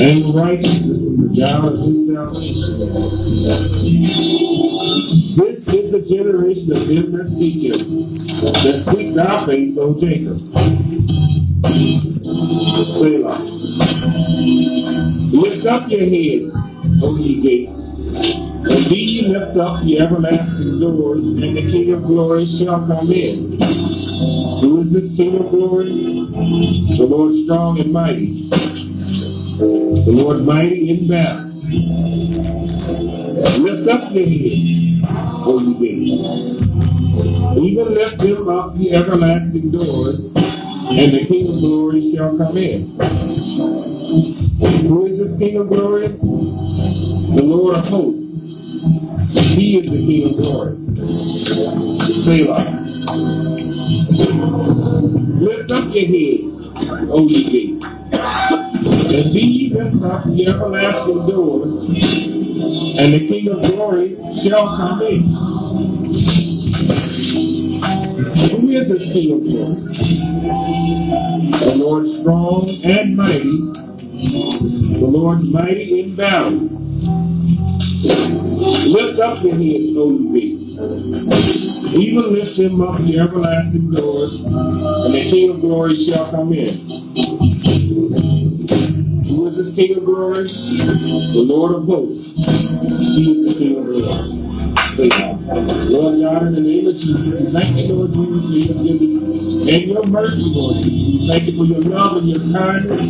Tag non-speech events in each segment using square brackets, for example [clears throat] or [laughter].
and righteousness from the God of his salvation. This is the generation of them that seek him, that seek thy face, O Jacob. Selah. Lift up your heads, O ye gates, and be ye lift up ye everlasting doors, and the King of glory shall come in. Who is this King of glory? The Lord strong and mighty, the Lord mighty in battle. Lift up your heads, O ye gates. Even lift them up the everlasting doors, and the King of glory shall come in. Who is this King of glory? The Lord of hosts. He is the King of glory. Selah. Lift up your heads, O ye gates, and ye lift up the everlasting doors, and the King of glory shall come in. Who is this King of glory? The Lord strong and mighty, the Lord mighty in battle. Lift up your heads, O ye. Even lift them up the everlasting doors, and the King of glory shall come in. Who is this King of glory? The Lord of hosts. He is the King of glory. Lord God, in the name of Jesus, we thank you, Lord Jesus, for your forgiveness and your mercy, Lord Jesus. We thank you for your love and your kindness.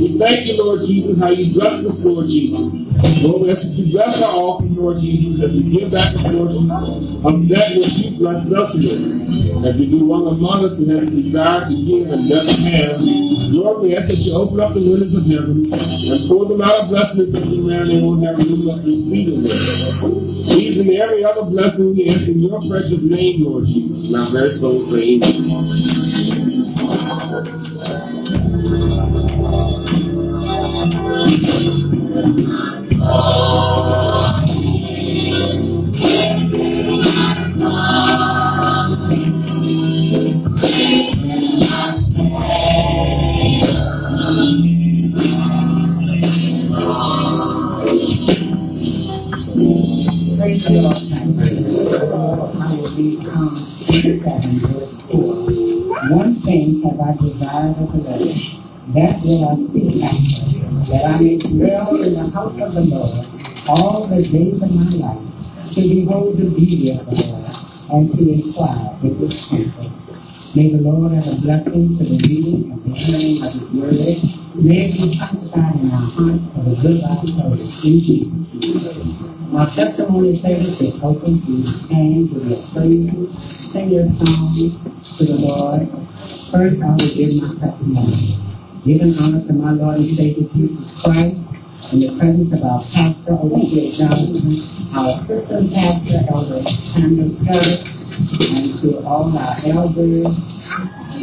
We thank you, Lord Jesus, how you blessed us, Lord Jesus. Lord, we ask that you bless our offering, Lord Jesus, as we give back the portion of that which you blessed us with. As we do one among us who has a desire to give and doesn't have, Lord, we ask that you open up the windows of heaven and pour them out of blessings that we around and won't have room enough to receive them. These and every other blessing we ask in your precious name, Lord Jesus. Our very souls say amen. House of the Lord all the days of my life, to behold the beauty of the Lord, and to inquire with his temple. May the Lord have a blessing to the reading and the hearing of his word. May it be sanctified in our hearts for the good of our souls. In Jesus'. My testimony service is open to stand to your praise, sing your song to the Lord. First, I will give my testimony. Giving honor to my Lord and Savior Jesus Christ in the presence of our pastor, Olivia Johnson, our assistant pastor, Elder Samuel Curtis, and to all our elders,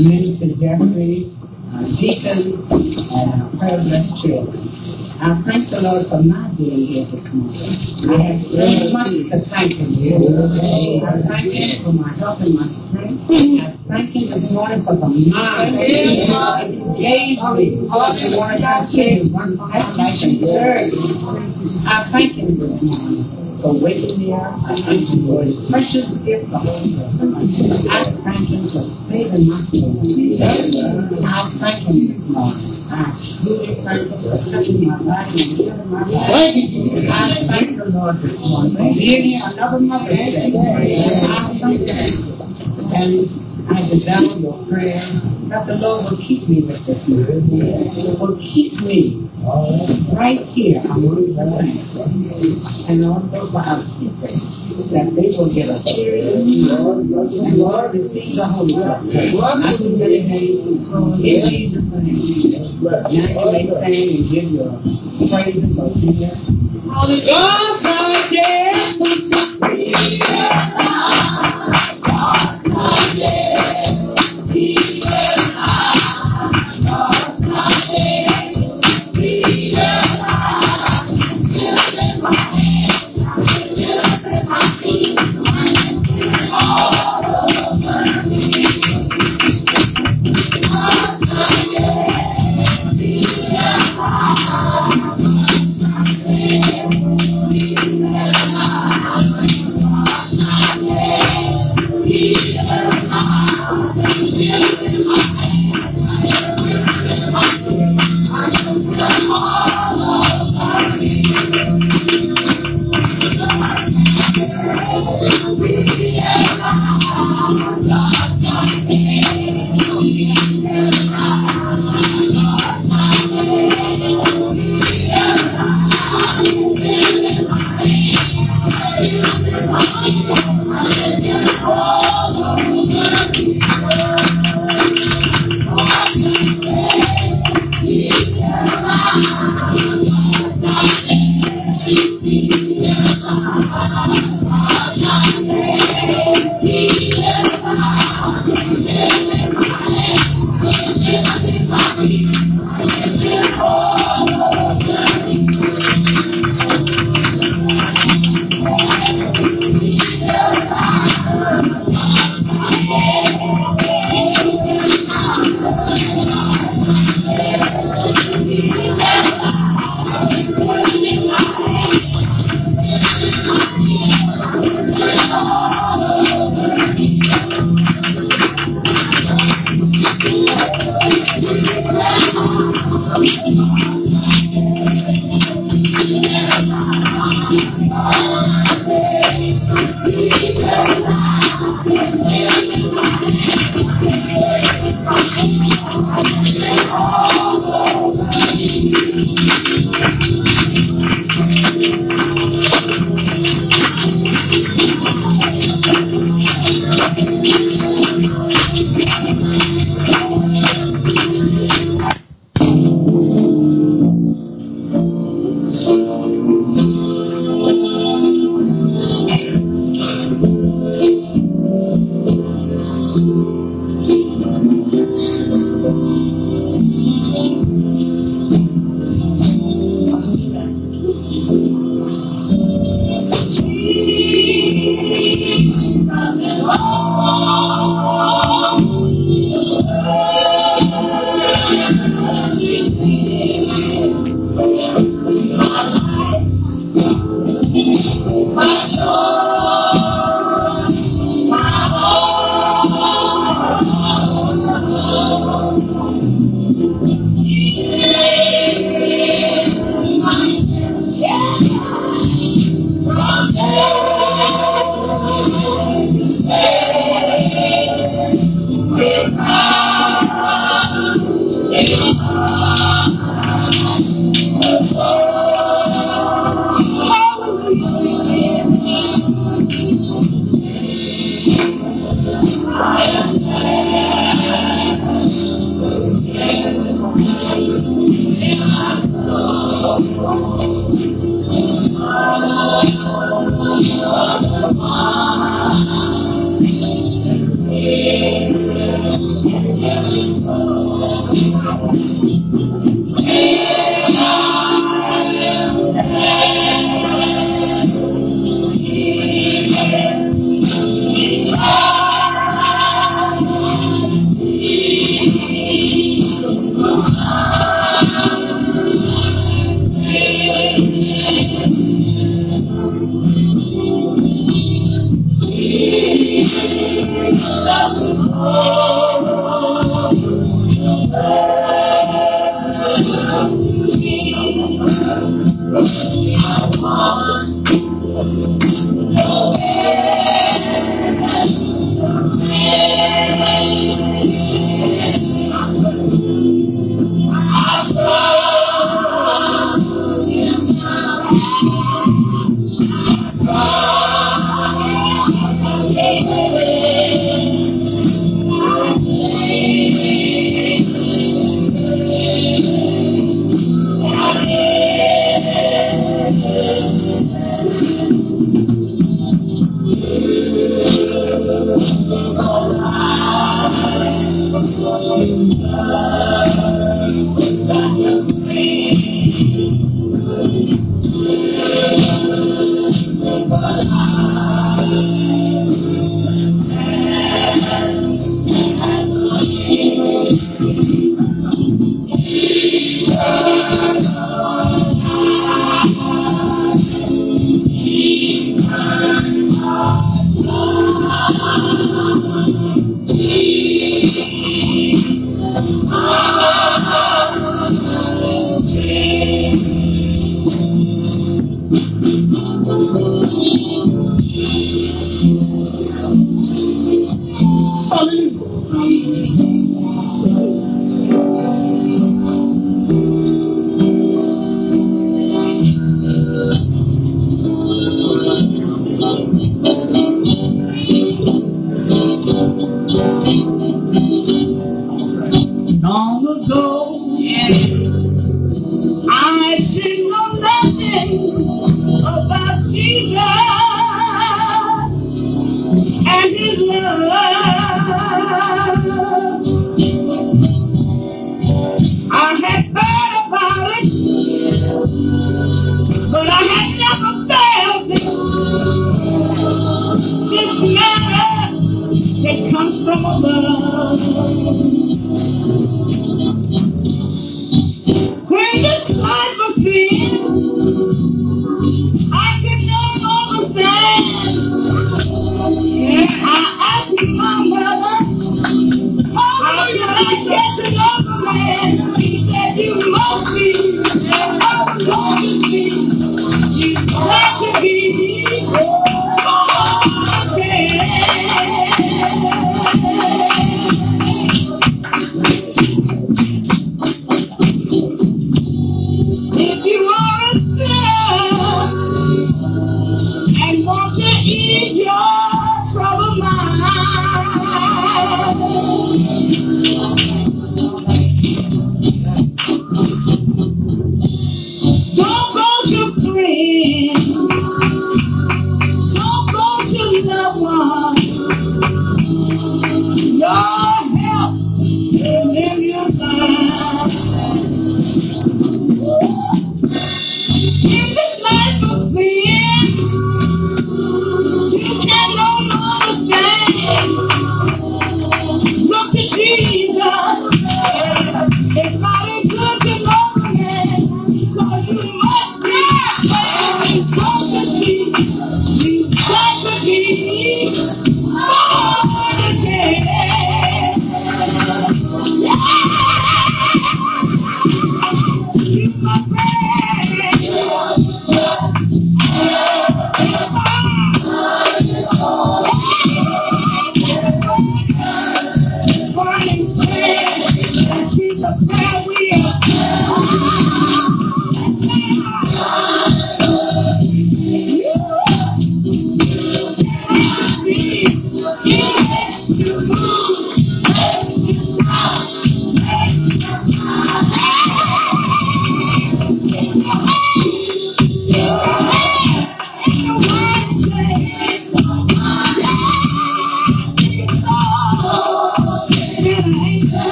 Minister Jeffrey, our deacons, and our privileged children. I thank the Lord for my being here this morning. I have very much to thank Him for. I thank Him for my health and my strength. I thank Him this morning for the mind He gave me. I want to continue one life like a serve. I thank Him this morning waking me Him for His precious gift, the Holy Spirit. I thank Him for saving my soul. I thank Him this. I truly thank Him for touching my body and healing my body. I thank the Lord another Him. And I desire your prayer that the Lord will keep me with this man. Will keep me right here among the land. And also for our children, that they will get a serious and Lord receive the Holy Ghost. I can dedicate in Jesus' name. Now you may stand and give your praises of fear. Holy Come on.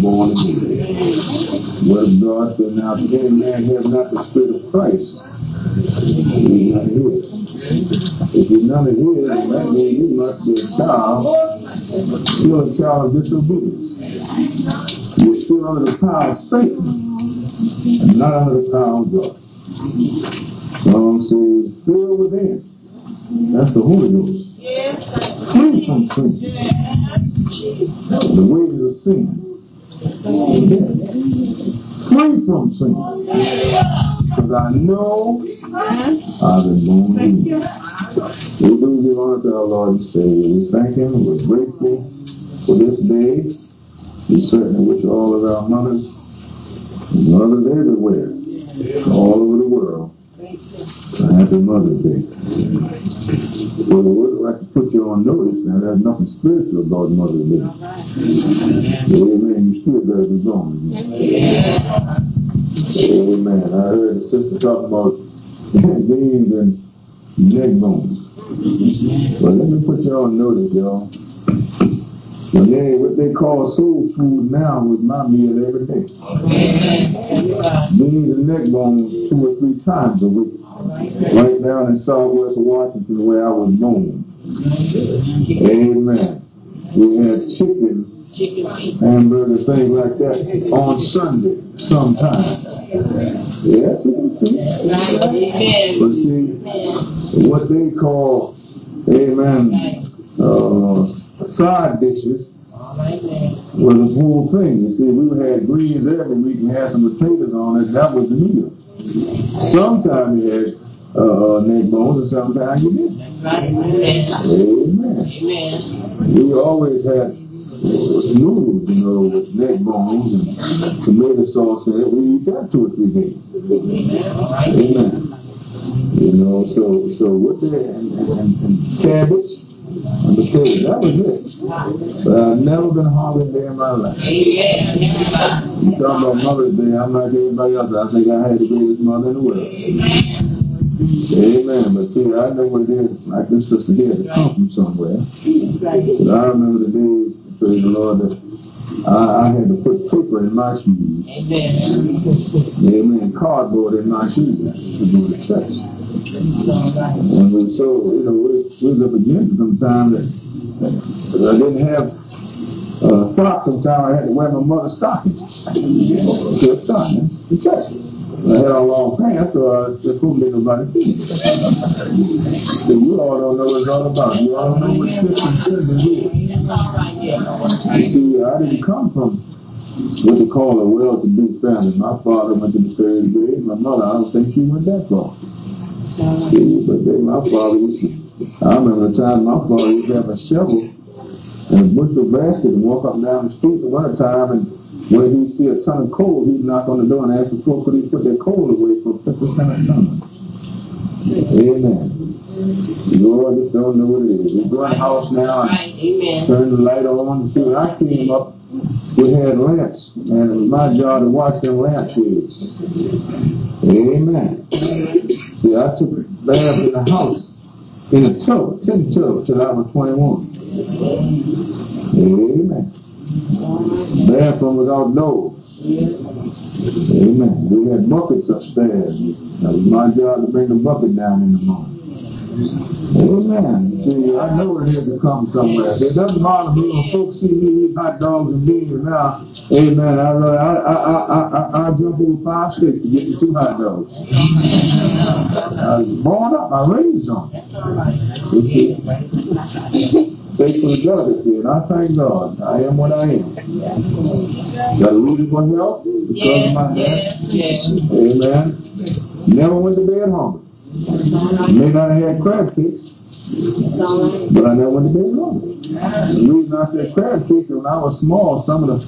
Born again. Of God said, now if any man has not the Spirit of Christ, he's not his. If he's of his, that means you must be a child, still a child of disobedience. You're still under the power of Satan, and not under the power of God. Song says, still within. That's the Holy Ghost free from sin. The wages of sin. Free from sin. Because I know I've been born again. We do give honor to our Lord and Savior. We thank Him. We're grateful for this day. We certainly wish all of our mothers and mothers everywhere, all over the world, happy Mother's Day. Well, the word like to put you on notice now. There's nothing spiritual about Mother's Day. Amen. You still better be gone. Oh, Amen. I heard the sister talking about beans and neck bones. Well, let me put you on notice, y'all. When they, what they call soul food now was my meal every day. Beans and neck bones two or three times a week right down in southwest Washington where I was born. Amen. We had chicken, hamburger, things like that on Sunday sometime. Yeah, But see, what they call, amen, uh, side dishes was the whole thing. You see, we had greens every week and had some potatoes on it. That was the meal. Sometimes you had uh, uh, neck bones, and sometimes you didn't. Amen. Amen. We always had noodles, you know, with neck bones and tomato sauce in it. We eat that two or three days. Amen. You know, so so what they and, and, and cabbage potatoes, that was it. Uh, but I've never been a day in my life. You talking about Mother's Day, I'm like everybody else. I think I had the greatest mother in the world. Amen. But see, I know what it is, like this sister here, to come from somewhere. But I remember the days, praise the Lord, that I, I had to put paper in my shoes. Amen. Amen. Cardboard in my shoes to go to church. And we so, you know, we, was up against sometimes that, that I didn't have uh, socks. Sometimes I had to wear my mother's stockings. [laughs] To stockings to church. I had on long pants, so just couldn't let nobody see so you all don't know what it's all about. You all don't know what six and seven is. You see, I didn't come from what they call a well-to-do family. My father went to the third grade. My mother, I don't think she went that far. See, but then my father used to, I remember the time my father used to have a shovel and a bushel basket and walk up and down the street in the wintertime and when he see a ton of coal, he'd knock on the door and ask the folk could he put their coal away for 50 cent a ton. Amen. Lord, just don't know what it is. We're doing house now. Right. Amen. Turn the light on. See, when I came up, we had lamps, and it was my job to watch them lamp shades. Amen. See, I took a bath in the house in a tub, tin tub, till I was 21. Amen. Bathroom was outdoors. Amen. We had buckets upstairs. That was my job to bring the bucket down in the morning. Amen. See, I know it had to come somewhere. It doesn't bother me when folks see me eat hot dogs and beans now. Amen. I, I, I, I, I, I jump over five sticks to get the two hot dogs. I was born up. I raised on it. You see? Faithful is here, and I thank God. I am what I am. Got a reason for help because of my Yeah. Yeah. Amen. Never went to bed hungry. May not have had crab cakes, but I never went to bed hungry. The reason I said crab cakes, when I was small, some of the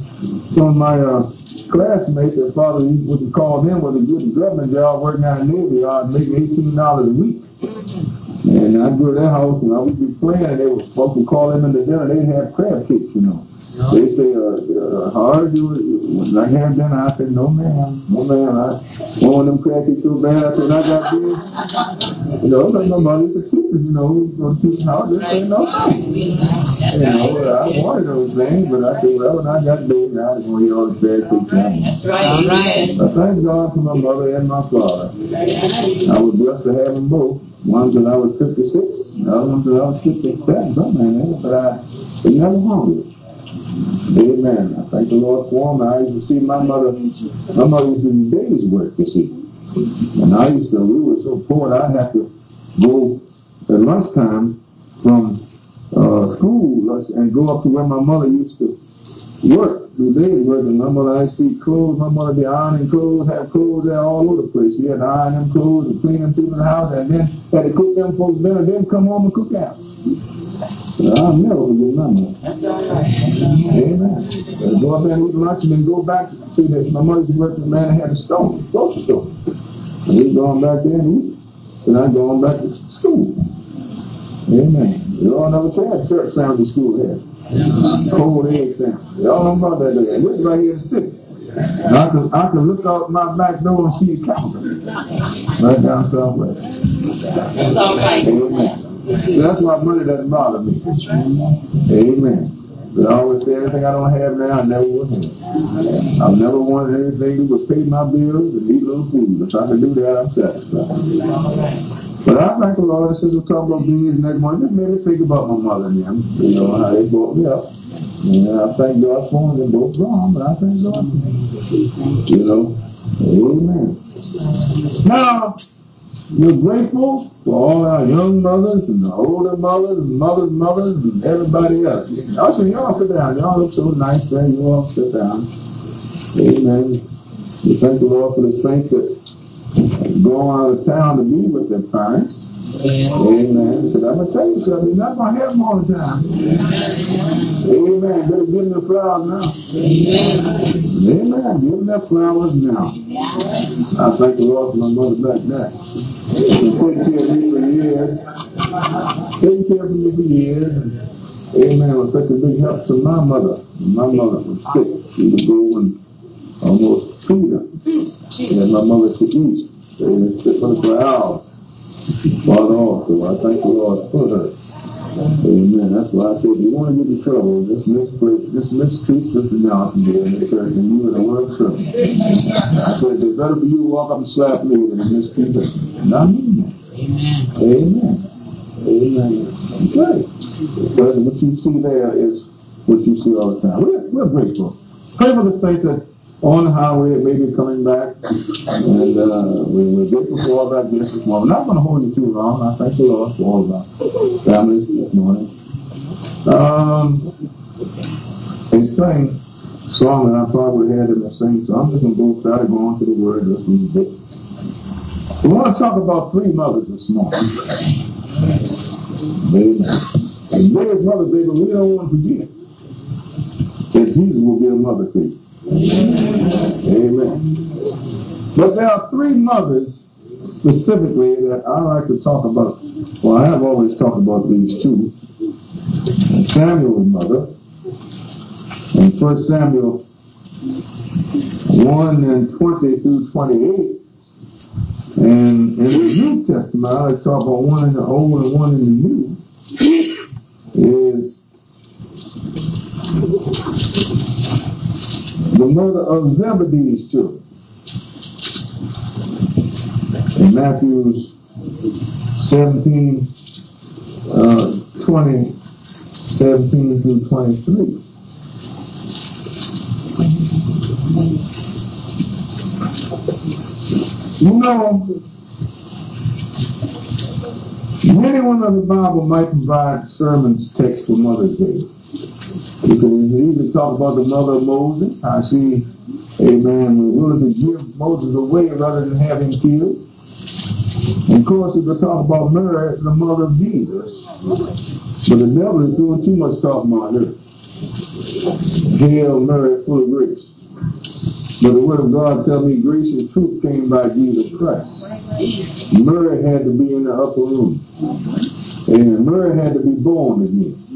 some of my uh, classmates that father what you call them was a good government job working out in the Navy yard, making eighteen dollars a week. And I'd go to their house and I would be playing and they would folks would call them in the dinner, they'd have crab cakes, you know. They say, uh, uh, how are you? When I had dinner, I said, no ma'am, no ma'am. I want them crab cakes so bad. I said, I got this. You know, no, no, no, it's a teachers, you know, we go to teachers house, they say no. You know, I wanted those things, but I said, well, when I got big, I was going to eat all the. I want. Right. Right. I thank God for my mother and my father. I was blessed to have them both. One till I was 56, the other one I was 57, something like that. But I was never hungry. Amen. I thank the Lord for them. I used to see my mother, my mother used to do days work, you see. And I used to, we were so poor that I'd have to go at lunchtime from uh, school and go up to where my mother used to work, do days work, and my mother, I see clothes, my mother be ironing clothes, have clothes there all over the place. She had to iron them clothes and clean them through the house, and then had to cook them folks dinner, then come home and cook out. But I'll never forget my mother. That's all right. Amen. Go up there and lunch and then go back. See, that my mother's working man had a stone, grocery store. And we going back there and. And I going back to school. Amen. You all never had church sandwich in school here. Cold egg sandwich. Y'all know about that. This right here is stick. And I can I can look out my back door and see a council right down all right. Amen. So that's why money doesn't bother me. Amen. But I always say everything I don't have now, I never will have. I've never wanted anything that would pay my bills and eat little food. If I can do that, I'm satisfied. But I thank the Lord, I since we talk about beans next morning, it made me think about my mother and them, you know, how they brought me up. And I thank God for them. They're both gone, but I thank God for them. You know, amen. Now, we're grateful for all our young mothers and the older mothers and mothers' mothers and everybody else. I said, y'all sit down. Y'all look so nice there. You all sit down. Amen. We thank the Lord for the saints go out of town to be with their parents. Amen. He said, I'm going to tell you something. You're not going to have them all the time. Amen. Better give them the flowers now. Amen. Give them their flowers now. I thank the Lord for my mother back there. She taking care of me for years. Taking care of me for years. Amen. Was such a big help to my mother. My mother was sick. She would go and almost feed her. And my mother mm, to eat. They sit for the hours. Father also, I thank the Lord for her. Amen. That's why I said, if you want to get in trouble, just mistreat, just mistreat Sister Johnson here in the church, and you in the world of trouble. I said, it's better for you to walk up and slap me than mistreat her. And I mean that. Amen. Amen. Okay. Because what you see there is what you see all the time. We're, we're grateful. Pray for the saints that on the highway, maybe coming back, and uh, we, grateful for all that this morning. We're not going to hold you too long. I thank the Lord for all of our families this morning. Um, a song that I probably had in the sing, so I'm just going to go start going to the word just a little bit. We want to talk about three mothers this morning. Amen. And there's mothers, baby, we don't want to forget that Jesus will be a mother to you. Amen. But there are three mothers specifically that I like to talk about, well, I have always talked about these two. Samuel's mother, in 1 Samuel 1 and 20 through 28. And in the New Testament, I like to talk about one in the Old and one in the New, is the mother of Zebedee's children. In Matthew's 17, uh, 20, 17 through 23. You know, anyone of the Bible might provide sermons text for Mother's Day. You can easily talk about the mother of Moses, how she, amen, was willing to give Moses away rather than have him killed. And of course, we could talk about Mary, the mother of Jesus. But the devil is doing too much talking about her. Hail Mary, full of grace. But the word of God tells me grace and truth came by Jesus Christ. Mary had to be in the upper room. And Mary had to be born again.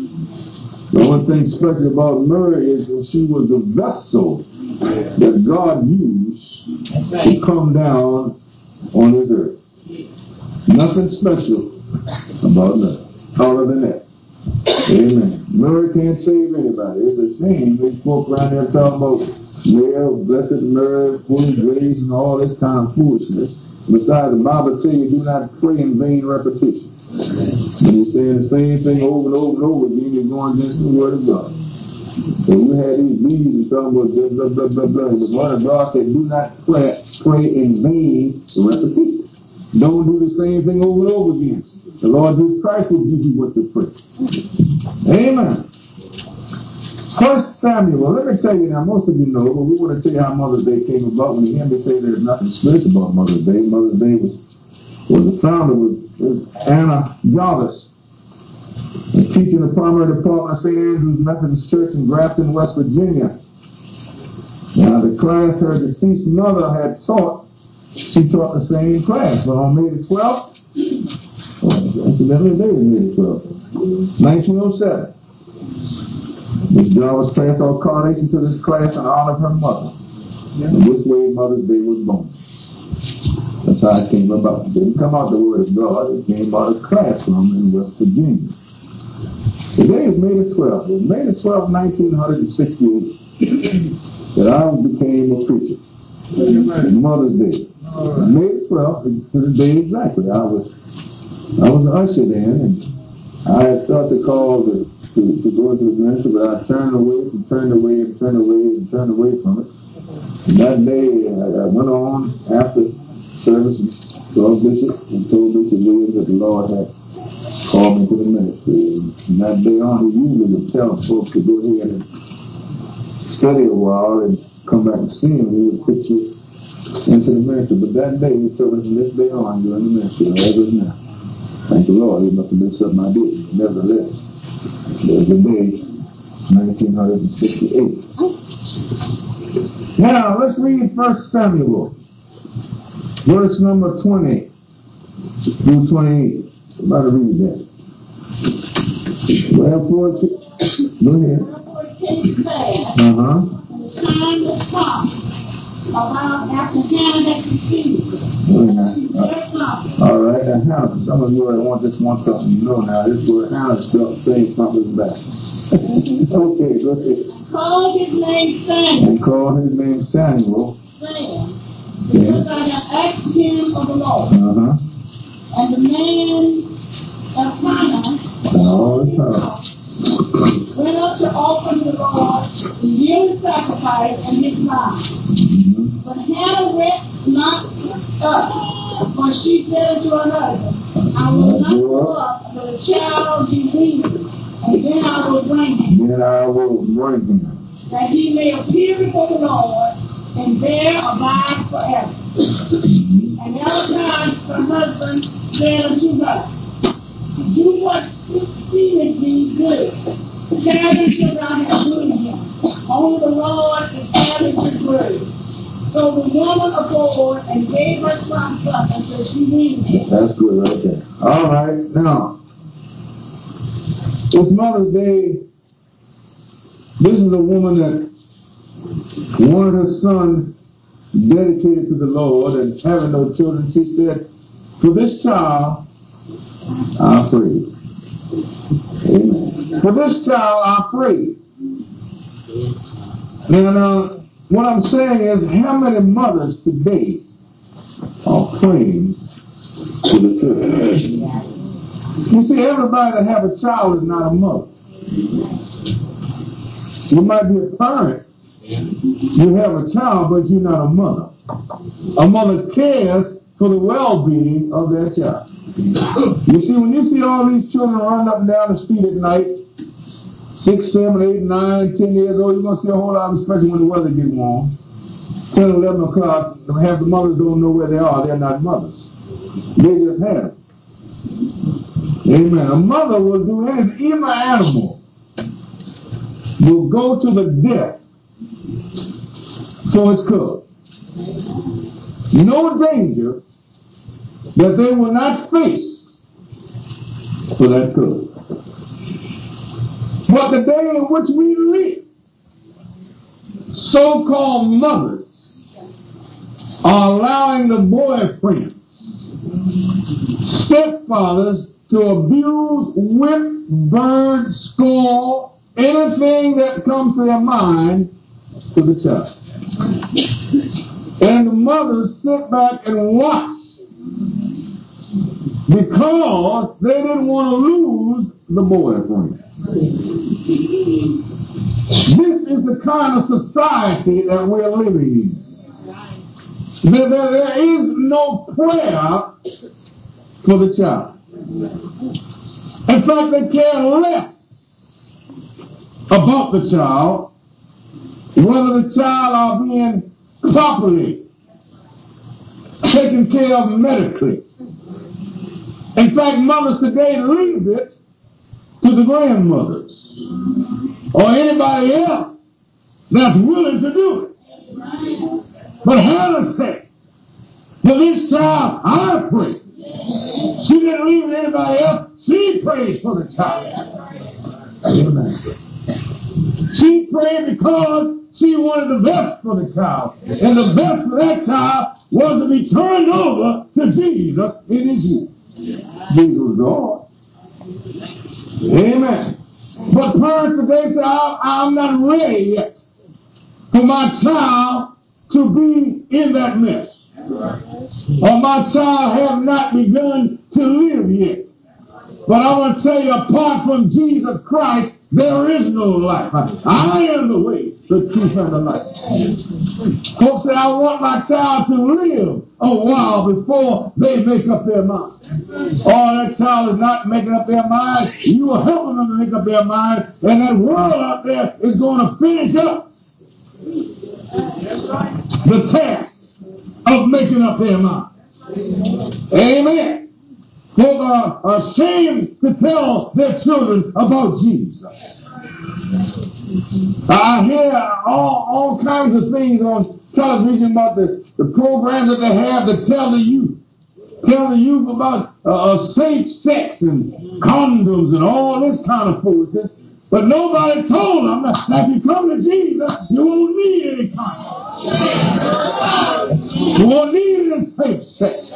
The only thing special about Mary is that she was the vessel that God used to come down on his earth. Nothing special about her other than that. Amen. Mary can't save anybody. It's a shame they spoke around there talking about, well, blessed Mary, full of grace, and all this kind of foolishness. Besides, the Bible tells you do not pray in vain repetition. You're saying the same thing over and over and over again, you're going against the word of God. So we had these leaders talking about blah, blah, blah, blah, blah. The word of God said, do not pray, pray in vain repetition. Don't do the same thing over and over again. The Lord Jesus Christ will give you what to pray. Amen. First Samuel, let me tell you now, most of you know, but we want to tell you how Mother's Day came about. When you hear me say there's nothing special about Mother's Day, Mother's Day was, was the founder was, was Anna Jarvis, teaching the primary department of St. Andrew's Methodist Church in Grafton, West Virginia. Now, the class her deceased mother had taught, she taught the same class. On May the 12th, oh, incidentally, May the 12th, 1907. Miss Jarvis passed out carnation to this class in honor of her mother. And this way Mother's Day was born. That's how it came about. It didn't come out the word of God, it came out of classroom in West Virginia. Today is May the 12th. It was May the 12th, 1968, [clears throat] that I became a preacher. Mother's Day. May the 12th, to the day exactly. I was I was ushered in, and I had thought to call the, to, to go into the ministry, but I turned away and turned away and turned away and turned away from it. And that day, I, I went on after service saw Bishop and told Bishop Williams that the Lord had called me to the ministry. And that day on, he usually would tell folks to go ahead and study a while and come back and see him, he would put you into the ministry. But that day, he told me from this day on, you're in the ministry, as of now. Thank the Lord, it must have been something I did. Nevertheless, there's the day, 1968. Now, let's read First Samuel, verse number 20 through 28. Somebody read that. Wherefore, go ahead. Uh-huh. Time has come about after Hannah had conceived. She's. All right, and Hannah, some of you that want this want something you know now. This word Hannah spelled same with back. Mm-hmm. [laughs] okay, go ahead. Called his name Samuel, And his name Samuel. Because I have asked him of the Lord. Uh-huh. And the man of the time. went up to offer the Lord the yearly sacrifice and his life. Mm-hmm. But Hannah went not up, for she said unto her husband, I will not go up, but a child be weaned, and then I will bring him, Then I will bring him. that he may appear before the Lord, and there abide forever. And Elkanah, her husband, said unto her, Do what seemeth thee good. Charity shall thou have doing him. Only the Lord is added to word. So the woman abode and gave her son suck until she weaned. That's good right there. All right, now, it's Mother's Day. This is a woman that wanted her son dedicated to the Lord and having no children. She said, For this child, I pray. Amen. For this child, I pray. And uh, what I'm saying is, how many mothers today are praying to the children? You see, everybody that have a child is not a mother. You might be a parent, you have a child, but you're not a mother. A mother cares for the well-being of their child. You see, when you see all these children running up and down the street at night, six, seven, eight, nine, ten years old, you're going to see a whole lot, especially when the weather gets warm. 10, 11 o'clock, half the mothers don't know where they are. They're not mothers. They just have. Amen. A mother will do anything. Even an animal will go to the death for its cub. No danger that they will not face for that cub. But the day in which we live, so-called mothers are allowing the boyfriends, stepfathers to abuse, whip, burn, score, anything that comes to their mind to the child. And the mothers sit back and watch because they didn't want to lose the boyfriend. This is the kind of society that we're living in. There, there, there is no prayer for the child. In fact, they care less about the child, whether the child are being properly taken care of medically. In fact, mothers today leave it to the grandmothers or anybody else that's willing to do it. But Hannah said, for this child, I pray. She didn't leave it anybody else. She prays for the child. Amen. She prayed because she wanted the best for the child. And the best for that child was to be turned over to Jesus in his youth. Jesus was God. Amen. But parents today say, I'm not ready yet for my child to be in that mess. Or my child have not begun to live yet. But I want to tell you, apart from Jesus Christ, there is no life. I am the way, the truth, and the life. Folks say, I want my child to live a while before they make up their mind. Or that child is not making up their mind. You are helping them to make up their mind. And that world out there is going to finish up the task of making up their mind. Amen. Folk are ashamed to tell their children about Jesus. I hear all, all kinds of things on television about the, the programs that they have to tell the youth. Tell the youth about uh, uh, safe sex and condoms and all this kind of foolishness. But nobody told them that if you come to Jesus, you won't need any condom. You won't need any safe sex.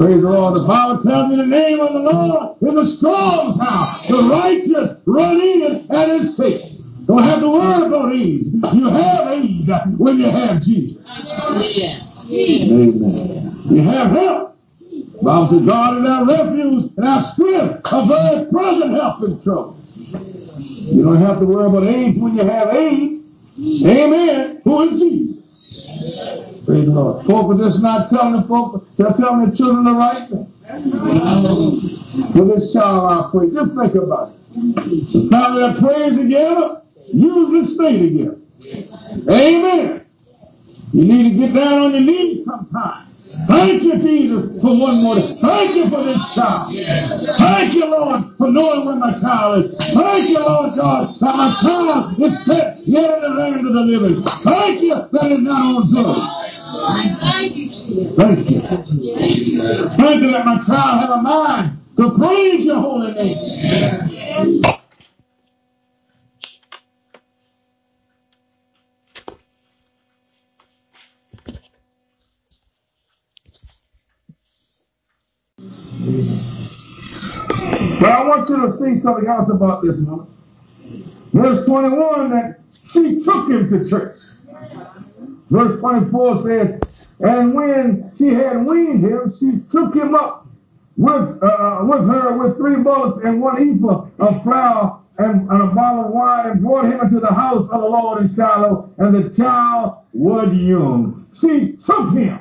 Praise the Lord. The Bible tells me the name of the Lord is a strong tower. The righteous run in it and is safe. Don't have to worry about AIDS. You have AIDS when you have Jesus. Amen. You have help. The Bible says God is our refuge and our strength, a very present help in trouble. You don't have to worry about AIDS when you have AIDS. Amen. Who is Jesus? Praise the Lord. Folk just not telling the folk, they're telling the children the right thing. For this child I pray. Just think about it. Family that prays together usually stay together. Amen. You need to get down on your knees sometime Thank you, Jesus, for one more. Thank you for this child. Thank you, Lord, for knowing where my child is. Thank you, Lord God, that my child is set yet in the land of the living. Thank you that it's not on drugs. Thank you. Thank you. Thank you that my child have a mind to praise your holy name. But I want you to see something else about this woman. Verse 21 that she took him to church. Verse 24 says, And when she had weaned him, she took him up with, uh, with her with three bullocks and one ephah of flour and, and a bottle of wine and brought him into the house of the Lord in Shiloh. And the child was young. She took him.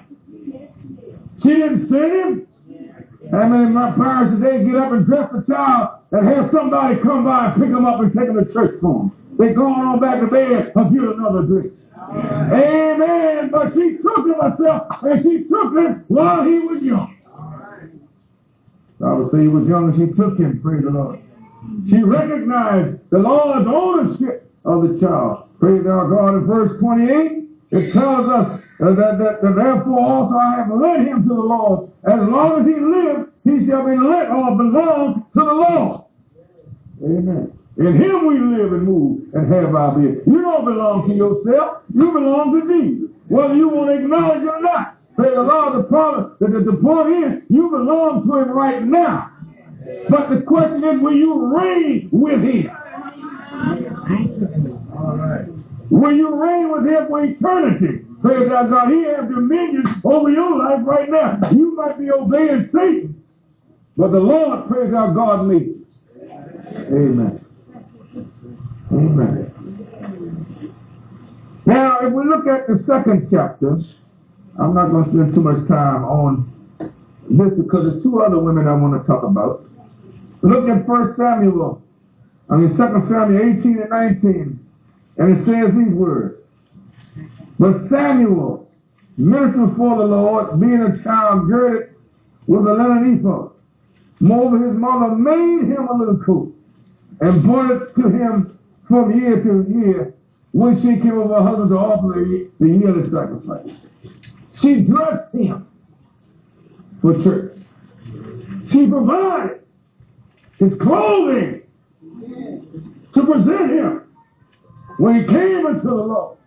She didn't send him. Many of my parents today get up and dress the child and have somebody come by and pick him up and take him to church for him? They going on back to bed and get another drink. Amen. But she took him herself and she took him while he was young. Bible say he was young and she took him, praise the Lord. She recognized the Lord's ownership of the child. Praise our God. In verse 28, it tells us that, that, that therefore also I have led him to the Lord. As long as he lives, he shall be led or belong to the Lord. Amen. In him we live and move and have our being. You don't belong to yourself. You belong to Jesus. Whether you want to acknowledge it or not. Praise the Lord, the problem, the, the, point is, you belong to him right now. But the question is, will you reign with him? All right. Will you reign with him for eternity? Praise our God. He has dominion over your life right now. You might be obeying Satan, but the Lord, praise our God, you. Amen. Amen. Now, if we look at the second chapter, I'm not going to spend too much time on this because there's two other women I want to talk about. Look at 1 Samuel, I mean 2 Samuel 18 and 19, and it says these words. But Samuel ministered before the Lord, being a child girded with a linen ephod. Moreover, his mother made him a little coat and brought it to him from year to year when she came over her husband to offer the, yearly sacrifice. She dressed him for church. She provided his clothing to present him when he came into the Lord.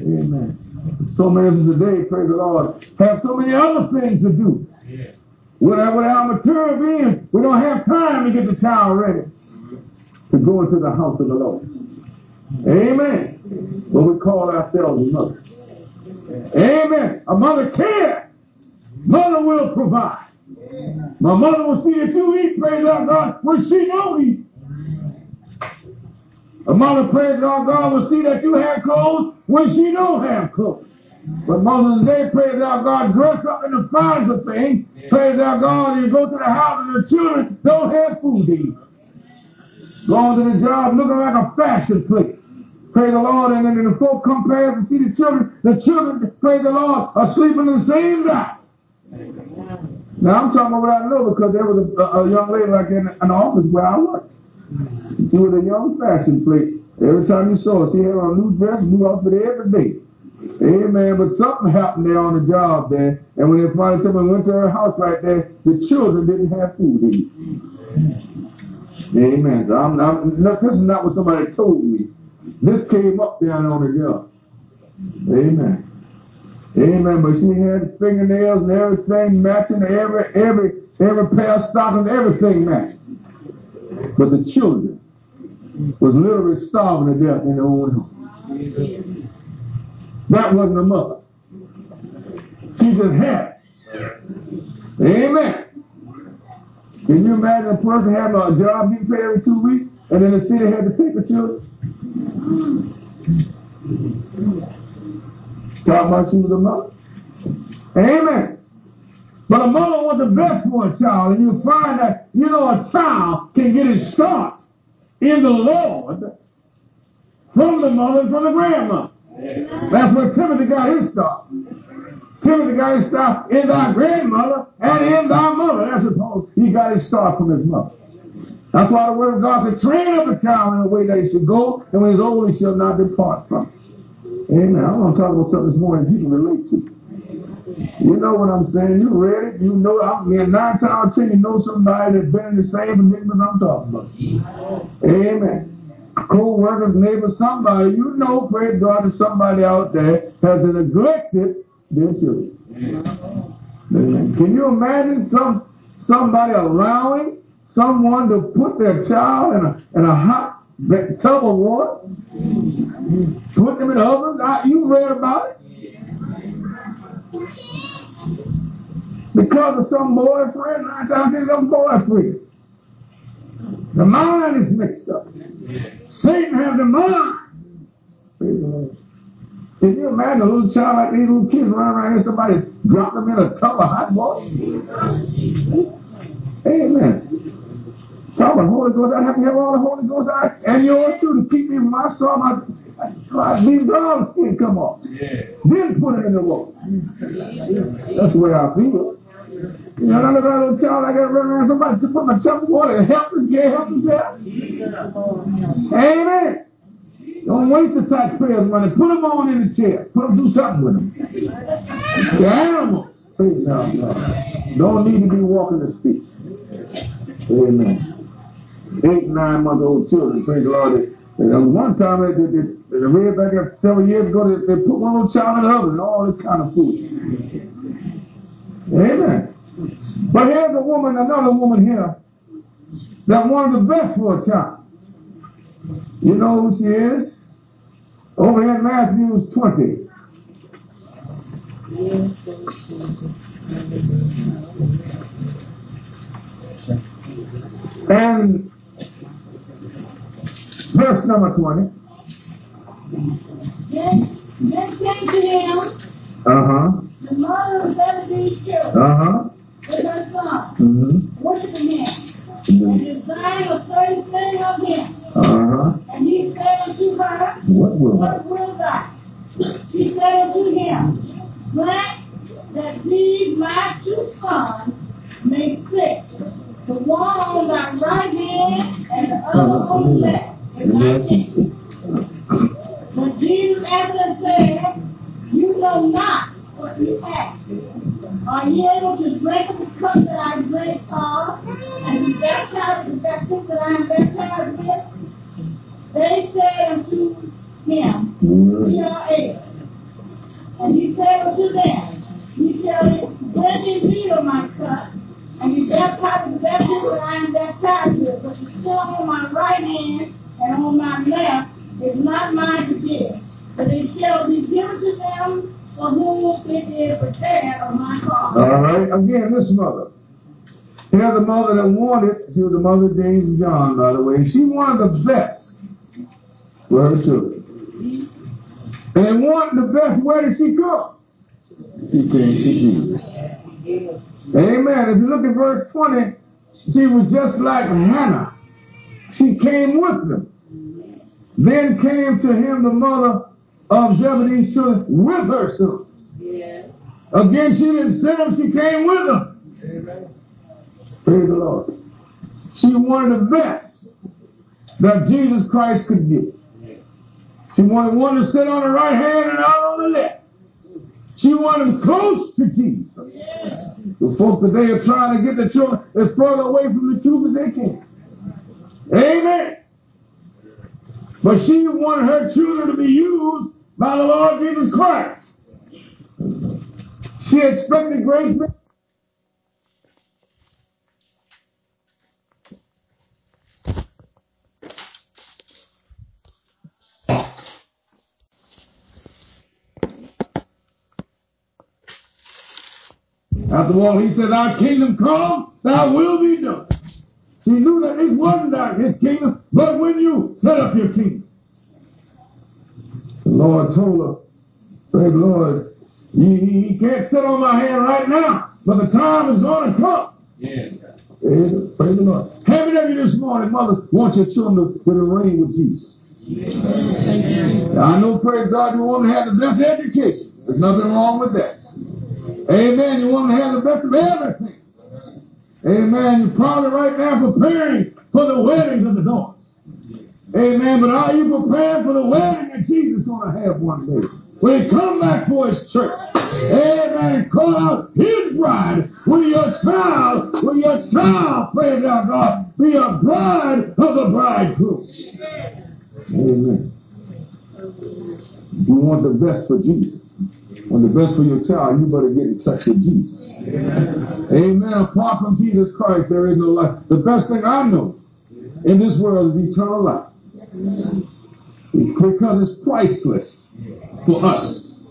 Amen. So many of us today, praise the Lord, have so many other things to do. With our, with our material beings, we don't have time to get the child ready to go into the house of the Lord. Amen. But we call ourselves mother. Amen. A mother cares. Mother will provide. My mother will see that you eat, praise our God, when she don't eat. A mother, praise our God, will see that you have clothes when she don't have clothes. But mothers today, praise our God, dress up in the finest of things. Praise our God, you go to the house and the children don't have food to eat. Going to the job looking like a fashion plate. Praise the Lord. And then the folk come past and see the children. The children, praise the Lord, are sleeping in the same night. Now I'm talking about what I know because there was a, a young lady like in an office where I worked. She was a young fashion plate. Every time you saw her, she had on a new dress, new outfit every day. Amen. But something happened there on the job there. And when they finally someone went to her house right there, the children didn't have food to eat. Amen. I'm, this is not what somebody told me. This came up down on the job. Amen. Amen. But she had fingernails and everything matching, every every every pair of stockings, everything matched. But the children was literally starving to death in their own home. That wasn't a mother. She just had. Amen. Can you imagine a person having a job getting paid every two weeks and then the city had to take the children? About she was a mother. Amen. But a mother was the best for a child, and you find that, you know, a child can get his start in the Lord from the mother and from the grandmother. That's where Timothy got his start. Timothy got his start in thy mm. grandmother and in thy mother. That's Paul, he got his start from his mother. That's why the word of God said, train up a child in the way that he should go, and when he's old, he shall not depart from it. Amen. I want to talk about something this morning you can relate to. You know what I'm saying. You read it. You know, I mean, nine times out of ten, you know somebody that's been in the same predicament I'm talking about. Amen. Co-workers, neighbors, somebody, you know, praise God, that somebody out there has neglected their children. Amen. Can you imagine some somebody allowing someone to put their child in a, in a hot tub of water? Put them in the ovens? I, ah, you read about it? Because of some boyfriend, nine times ten, some boyfriend. The mind is mixed up. Satan has the mind. Praise the Lord. Can you imagine a little child like these little kids running around here, somebody drop them in a tub of hot water? Amen. Talk about Holy Ghost. I have to have all the Holy Ghost I, and yours too to keep me from my soul. My, my these brown skin come off. Then put it in the water. That's the way I feel. You know, another little child I got to run around somebody to put my tub of water and help us get help us there. Amen. Don't waste the taxpayers' money. Put them on in the chair. Put them do something with them. The animals. Praise God. Don't need to be walking the streets. Amen. Eight, nine month old children. Praise the Lord. And one time, they, they, they, they read back there several years ago, they, they put one little child in the oven and all this kind of food. Amen. But here's a woman, another woman here, that wanted the best for a child. You know who she is? Over here in Matthew 20. And verse number 20. Then, then came to him Uh huh. the mother of Zebedee's children Uh huh. with her son, Mm-hmm. worshiping him, and desiring a certain thing of him. Uh huh. And he said unto her, What will What wilt thou? She said unto him, Grant that these my two sons may sit, the one on thy right hand and the other on the left, in thy kingdom. But Jesus answered and said, You know not what you ask. Are ye able to drink of the cup that I drink of, and be baptized with the baptism that I am baptized with? They said unto him, We are able. And he said unto them, Ye shall drink indeed of my cup, and be baptized with the baptism that I am baptized with, but to sit on my right hand and on my left is not mine to give, but it shall be given to them for whom it is prepared of my Father. All right. Again, this mother. Here's a mother that wanted, she was the mother of James and John, by the way. She wanted the best for her children. And wanted the best, way did she go? She came to Jesus. Amen. If you look at verse 20, she was just like Hannah. She came with them. Then came to him the mother of Zebedee's children with her son. Again, she didn't send them, she came with them. Praise the Lord. She wanted the best that Jesus Christ could give. She wanted one to sit on the right hand and out on the left. She wanted close to Jesus. The folks today are trying to get the children as far away from the truth as they can. Amen. But she wanted her children to be used by the Lord Jesus Christ. She expected great. After all, he said, Thy kingdom come, thy will be done. She knew that this wasn't that his kingdom, but when you set up your kingdom. The Lord told her, Praise the Lord, you, you can't sit on my hand right now, but the time is going to come. Yeah. Praise the praise the Lord. How many of you this morning, mother, want your children to, to reign with Jesus? I know, praise God, you want to have the best education. There's nothing wrong with that. Amen. You want to have the best of everything. Amen. You're probably right now preparing for the weddings of the daughters. Amen. But are you prepared for the wedding that Jesus is going to have one day? When he come back for his church. Amen. Call out his bride. Will your child, will your child, praise our God, be a bride of the bridegroom. Amen. You want the best for Jesus. Want the best for your child, you better get in touch with Jesus. Amen. Apart from Jesus Christ, there is no life. The best thing I know in this world is eternal life. Because it's priceless for us.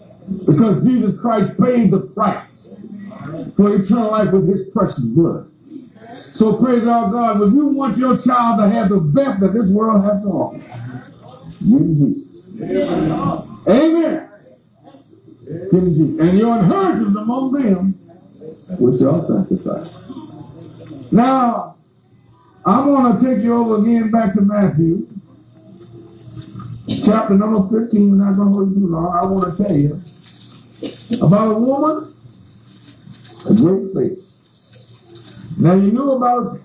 Because Jesus Christ paid the price for eternal life with his precious blood. So praise our God. If you want your child to have the best that this world has to offer, give him Jesus. Amen. Give And your inheritance among them which y'all sacrifice. Now, I want to take you over again back to Matthew, chapter number 15. We're not going to hold you long. I want to tell you about a woman, a great faith. Now, you know about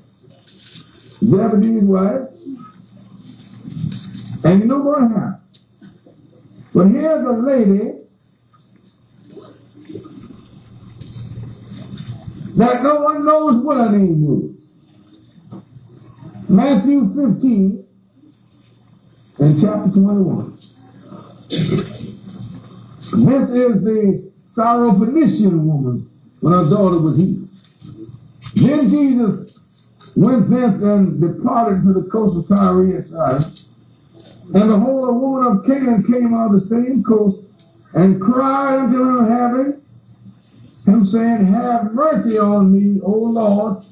Zebedee's wife, and you know what happened. But here's a lady that no one knows what her name was. Matthew 15 and chapter 21. This is the Syrophoenician woman when her daughter was healed. Then Jesus went thence and departed to the coast of Tyre and Sidon. And the whole woman of Canaan came on the same coast and cried unto him, having him saying, Have mercy on me, O Lord,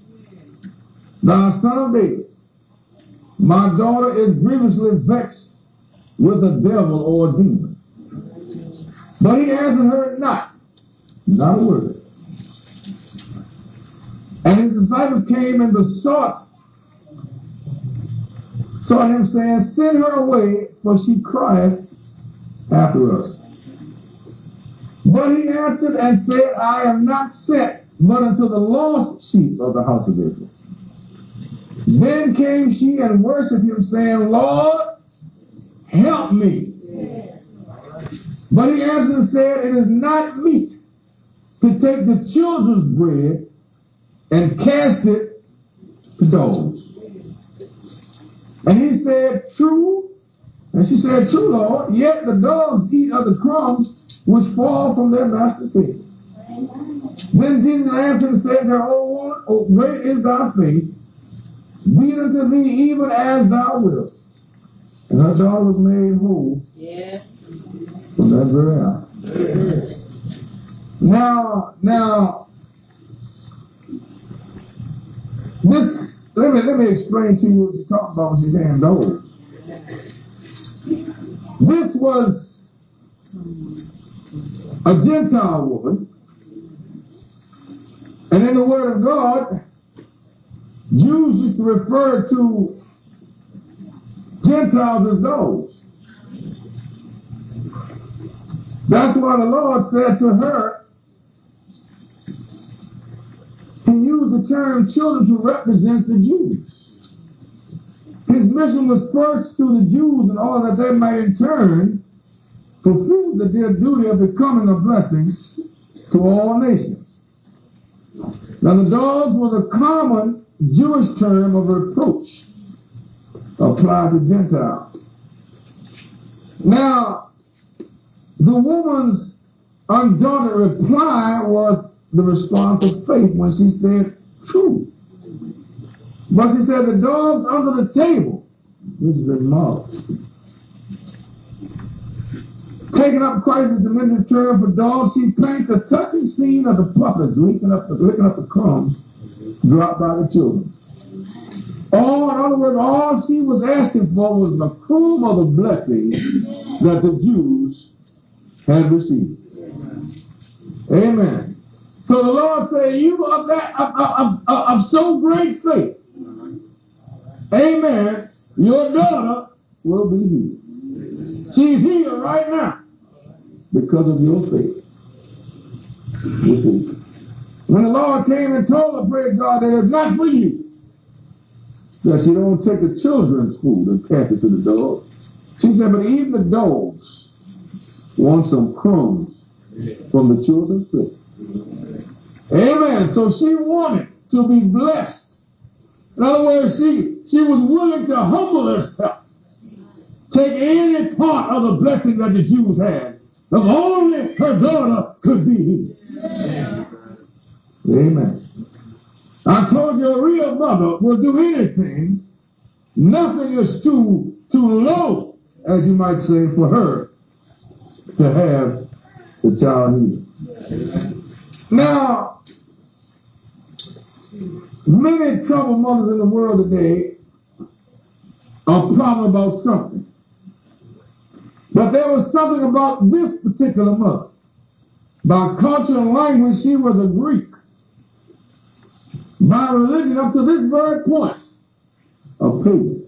thou son of David. My daughter is grievously vexed with a devil or a demon. But he answered her not, not a word. And his disciples came and besought, sought him, saying, Send her away, for she crieth after us. But he answered and said, I am not sent but unto the lost sheep of the house of Israel. Then came she and worshipped him, saying, Lord, help me. But he answered and said, It is not meet to take the children's bread and cast it to dogs. And he said, True. And she said, True, Lord, yet the dogs eat of the crumbs which fall from their master's table. Then Jesus answered and said to her, O woman, oh, great is thy faith. Be it unto thee even as thou wilt. And her daughter was made whole Yes. from that very hour. Now, now, this, let me, let me explain to you what you're talking about when she's saying those. This was a Gentile woman. And in the Word of God, Jews used to refer to Gentiles as those. That's why the Lord said to her, He used the term children to represent the Jews. His mission was first to the Jews in order that they might in turn fulfill the their duty of becoming a blessing to all nations. Now the dogs was a common Jewish term of reproach applied to Gentiles. Now, the woman's undaunted reply was the response of faith when she said, true. But she said, the dogs under the table, this is Mark, Taking up Christ's diminutive term for dogs, she paints a touching scene of the puppets licking up the, licking up the crumbs dropped by the children. All, in other words, all she was asking for was the crumb of the blessing that the Jews had received. Amen. So the Lord said, "You of that of, of, of, of so great faith, Amen. Your daughter will be healed. She's here right now because of your faith. See. When the Lord came and told her, praise God, that it's not for you that you don't take the children's food and pass it to the dogs. She said, but even the dogs want some crumbs from the children's plate. Amen. So she wanted to be blessed. In other words, she, she was willing to humble herself. Take any part of the blessing that the Jews had. If only her daughter could be healed. Amen. I told you a real mother will do anything. Nothing is too too low, as you might say, for her to have the child healed. Now, many troubled mothers in the world today are problem about something. But there was something about this particular mother. By culture and language, she was a Greek. By religion, up to this very point, a pagan.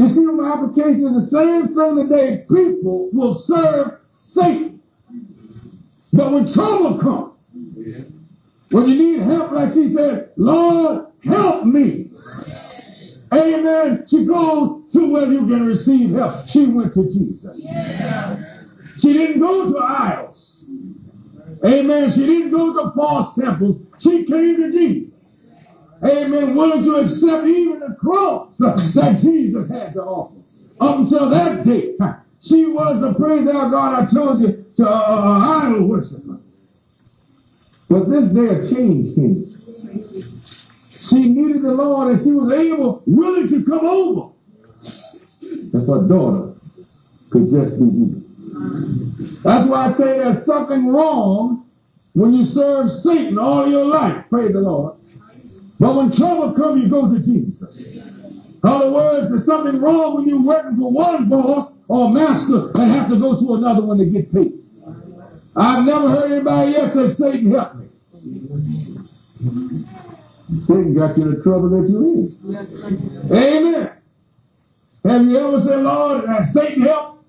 You see, my application is the same thing today. People will serve Satan. But when trouble comes, when you need help, like she said, Lord, help me. Amen. She goes to where you can receive help. She went to Jesus. She didn't go to idols. Amen. She didn't go to false temples. She came to Jesus. Amen. Willing to accept even the cross that Jesus had to offer. Up until that day, she was the praise our God I told you to uh, idol worshiper. But this day a change came. She needed the Lord and she was able, willing to come over. If her daughter could just be healed. That's why I you there's something wrong when you serve Satan all your life. Praise the Lord. But when trouble comes, you go to Jesus. In other words, there's something wrong when you're working for one boss or master and have to go to another one to get paid. I've never heard anybody yet say, Satan help me. Satan got you in the trouble that you're in. Amen. Have you ever said, Lord, uh, Satan help?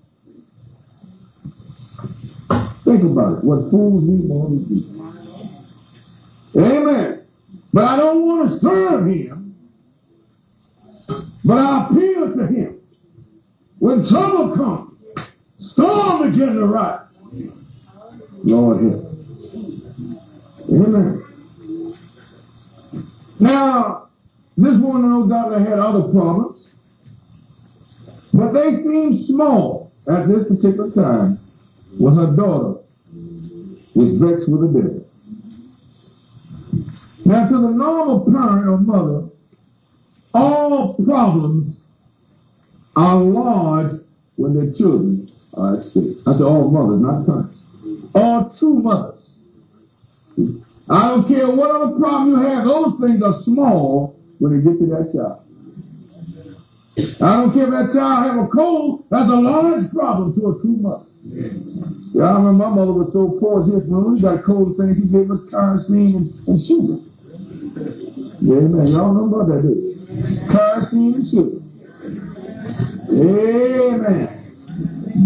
Think about it. What fools we want to be. Amen. But I don't want to serve him. But I appeal to him. When trouble comes, storm begin to rise. Lord help. Amen. Now, this woman no doubt had other problems. But they seemed small at this particular time when her daughter was vexed with the devil. Now, to the normal parent or mother, all problems are large when their children are at stake. I said all mothers, not parents. All true mothers. I don't care what other problem you have, those things are small when they get to that child. I don't care if that child have a cold, that's a large problem to a true mother. See, I remember my mother was so poor, she when we got cold things, she gave us kerosene and, and sugar. Yeah, man, y'all know about that, you? Kerosene and sugar. Amen.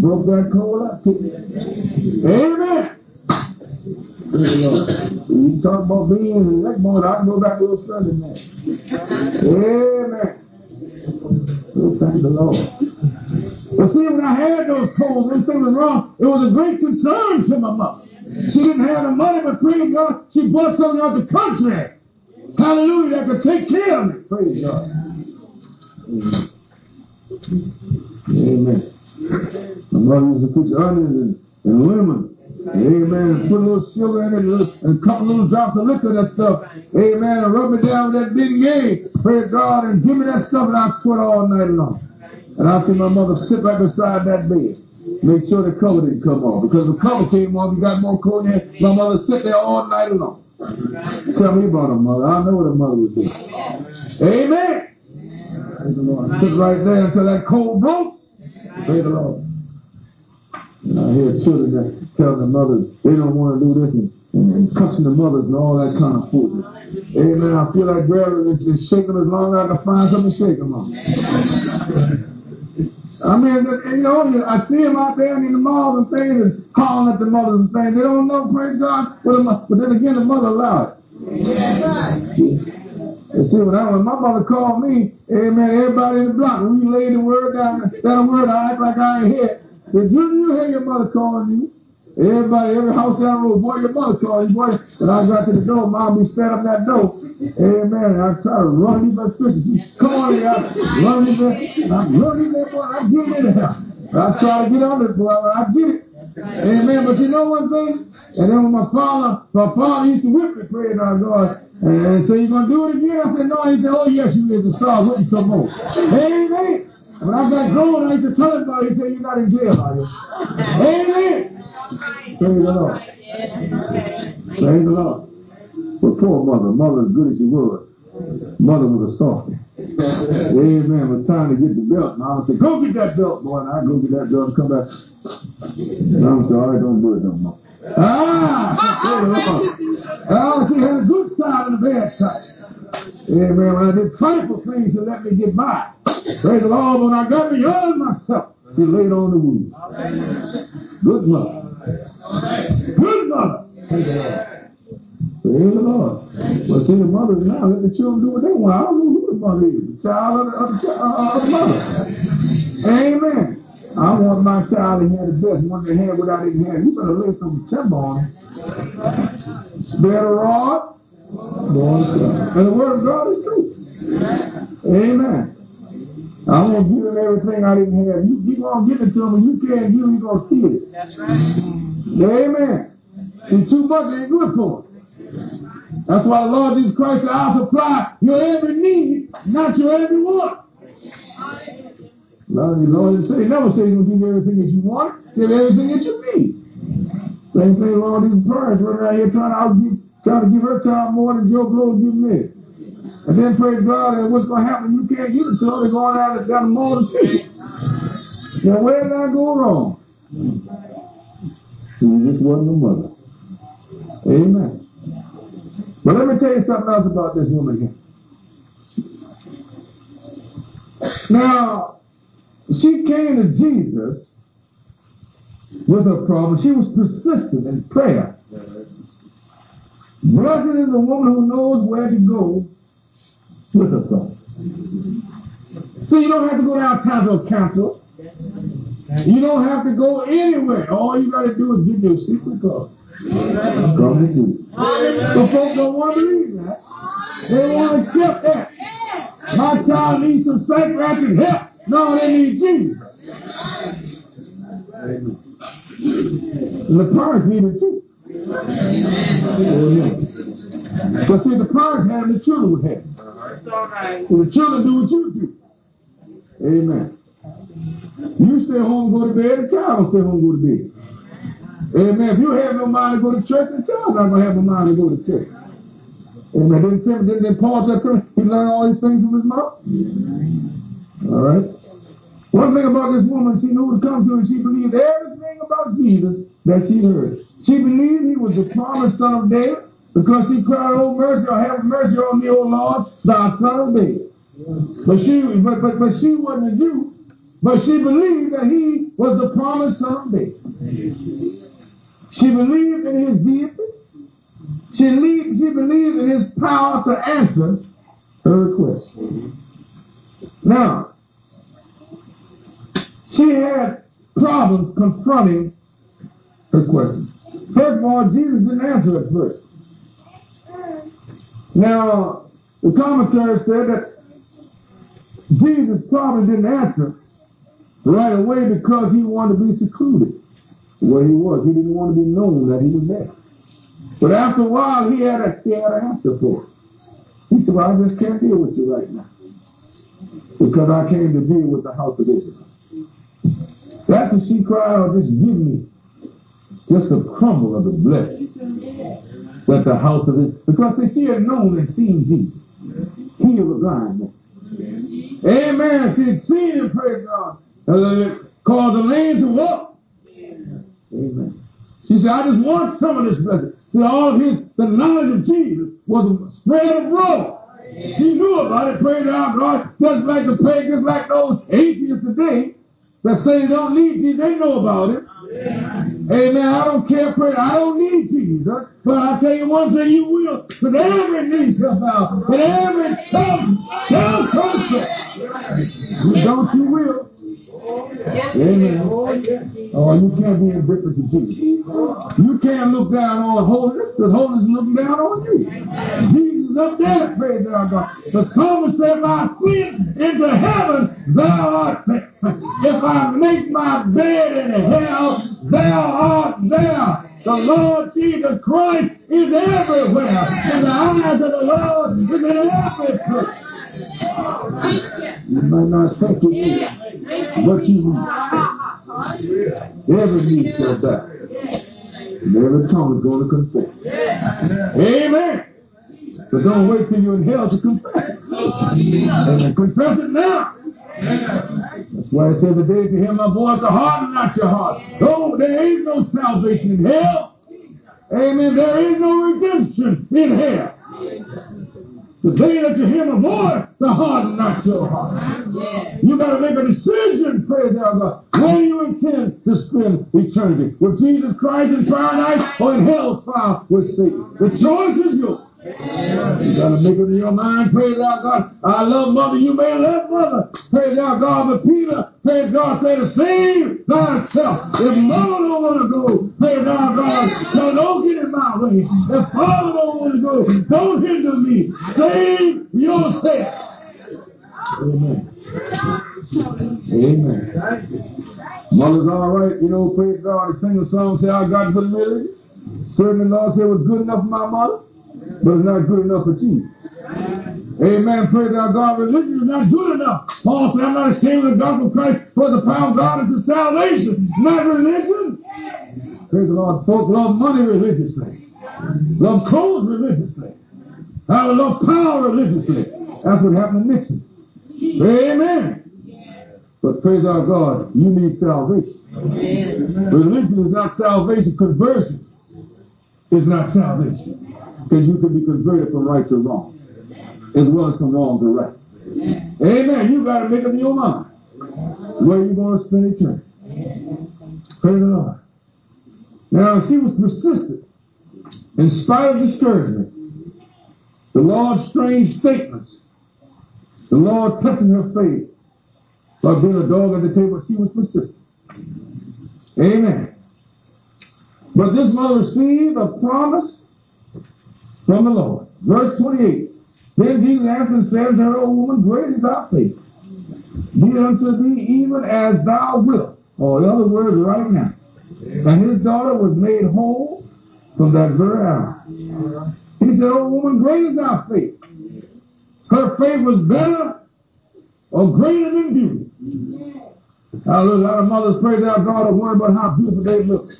Broke that cold up. Amen. You talk about being in that moment, I can go back little further than that. Amen. Oh, thank the Lord. But see, when I had those colds, when something wrong, it was a great concern to my mother. She didn't have the money, but praise God, she bought something out the country. Hallelujah, that could take care of me. Praise God. Amen. My mother used to put onions and, and. Amen. Put a little sugar in it and a, couple little drops of liquor, that stuff. Amen. And rub it down with that big gay. Praise God. And give me that stuff and I sweat all night long. And I see my mother sit right beside that bed. Make sure the cover didn't come off. Because the cover came off, you got more cold in. My mother sit there all night long. Tell me about a mother. I know what a mother would do. Amen. Sit right there until that cold broke. Praise the Lord. And I hear children that tell their mothers they don't want to do this and, and, cussing the mothers and all that kind of food. Amen. I feel like grabbing and just shaking as long as I can find something to shake them on. I mean, and, you know, I see them out there in the malls and things and calling at the mothers and things. They don't know, praise God, but, then again, the mother allowed it. And see, when, I, when my mother called me, amen, everybody in the block, we laid the word down, that word, I act like I ain't here. Did you, you hear your mother calling you? Everybody, every house down the road, boy, your mother calling you, boy. And I got to the door, mom be standing up that door. Amen. I try to run you back Christmas. She's calling me out, running there. I'm running there, boy. I'm getting in there. I try to get on it, boy. I get it. Amen. But you know one thing? And then when my father, my father used to whip me, praise our God. And so you're gonna do it again? I said, no. He said, oh yes, you is. And start whipping some more. Amen. When I got going, I used to tell him about. He said, you're not in jail, are you? Amen. Praise the Lord. Praise the Lord. But poor mother, mother as good as she was, mother was a softy. Amen. It was time to get the belt. Mama said, go get that belt, boy. And I go get that belt and come back. I'm sorry, don't do it no more. Ah! Oh, she had a good side and a bad side. Amen. When I did trifle things to let me get by. Praise the Lord. When I got beyond myself, she laid on the wound. Good mother. Praise the Lord. But see, the mothers now let the children do what they want. I don't know who the mother is. The child of the, of the, uh, mother. Amen. I want my child to have the best one they had without even having. You better lay some timber on him. Spare the rod. And the word of God is true. Amen. I won't give him everything I didn't have. You keep on giving it to him, and you can't give him, going to steal it. That's right. Amen. And too much ain't good for him. That's why the Lord Jesus Christ said, I'll supply your every need, not your every want. Lord, the Lord said, He never said going to give you everything that you want, give everything that you need. Same thing with all these parents running around here trying to, outgive, trying to give her child more than Joe Blow give me. And then praise God, and what's going to happen? You can't give it them. They're going out down the see. Now, where did I go wrong? She just wasn't a mother. Amen. But let me tell you something else about this woman here. Now, she came to Jesus with a problem. She was persistent in prayer. Blessed is the woman who knows where to go with her problem. So you don't have to go to a council. You don't have to go anywhere. All you got to do is get your secret card. Come to Jesus. The folks don't want to believe that. They want to accept that. My child needs some psychiatric help. No, they need Jesus. And the parents need it too. But see, the parents have the children would have. So the children do what you do. Amen. You stay home, go to bed, the child will stay home, go to bed. Amen. If you have no mind to go to church, the child's not to have no mind to go to church. Amen. Didn't, Tim, didn't, didn't Paul he learned all these things from his mom? All right. One thing about this woman, she knew to come to and she believed everything about Jesus that she heard. She believed he was the promised son of David because she cried, Oh mercy, or have mercy on me, O Lord, thou son of David. But she but, but, but she wasn't a Jew, but she believed that he was the promised son of David. She believed in his deity. She believed, she believed in his power to answer her request. Now, she had problems confronting her question. First of all, Jesus didn't answer at first. Now, the commentary said that Jesus probably didn't answer right away because he wanted to be secluded where he was. He didn't want to be known that he was there. But after a while, he had, a, he had an answer for it. He said, well, I just can't deal with you right now because I came to deal with the house of Israel. That's what she cried out, just give me just a crumble of the blessing that the house of Israel, because they she had known and seen Jesus. He was blind man. Amen. Had seen him, praise God, uh, called the lame to walk. Amen. She said, I just want some of this blessing. See, all of his, the knowledge of Jesus was spread abroad. She knew about it, prayed out, God, just like the pagans, like those atheists today. that say they don't need Jesus, they know about it. Amen. I don't care for it. I don't need Jesus. But I tell you one thing, you will. But every knee shall bow. And every tongue shall confess. Don't, you will. Amen. Oh, you can't be indifferent to Jesus. You can't look down on holiness because holiness is looking down on you. Jesus up there, praise God. The psalmist said, I ascend into heaven, thou art there. If I make my bed in hell, thou art there. The Lord Jesus Christ is everywhere. And the eyes of the Lord is in every place. You might not think it, but you every knee shall bow. And every tongue is going to confess. Amen. But don't wait till you're in hell to confess. Amen. Confess it now. That's why I said the day to hear my voice, the heart and not your heart. No, there is no salvation in hell. Amen. There is no redemption in hell. The day that you hear my voice, the heart and not your heart. You got to make a decision, praise God. Where you intend to spend eternity? With Jesus Christ in paradise or in hell fire with Satan? The choice is yours. You gotta make it in your mind, praise our God. I love mother, you may love mother. Praise our God, but Peter, praise God, say the same thyself. If mother don't want to go, praise our God, so don't get in my way. If father don't want to go, don't hinder me. Save yourself. Amen. Amen. Mother's all right, you know, praise God. Sing a song, say, I got good religion. Certainly, Lord said it was good enough for my mother but it's not good enough for Jesus. Amen. Praise our God. Religion is not good enough. Paul said, I'm not ashamed of the gospel of Christ, for the power of God is the salvation, not religion. Praise the Lord. Folks love money religiously, love clothes religiously, I love power religiously. That's what happened to Nixon. Amen. But praise our God, you need salvation. Religion is not salvation. Conversion is not salvation. Because you can be converted from right to wrong, as well as from wrong to right. Amen. You got to make up your mind where you're going to spend eternity. Praise the Lord. Now, she was persistent in spite of discouragement. The Lord's strange statements. The Lord testing her faith by being a dog at the table. She was persistent. Amen. But this mother received a promise from the Lord. Verse 28. Then Jesus answered and said unto her, O woman, great is thy faith. Be unto thee even as thou wilt. Or in other words, right now. And his daughter was made whole from that very hour. He said, O woman, great is thy faith. Her faith was better or greater than beauty. Hallelujah. A lot of mothers praise our God and worry about how beautiful they look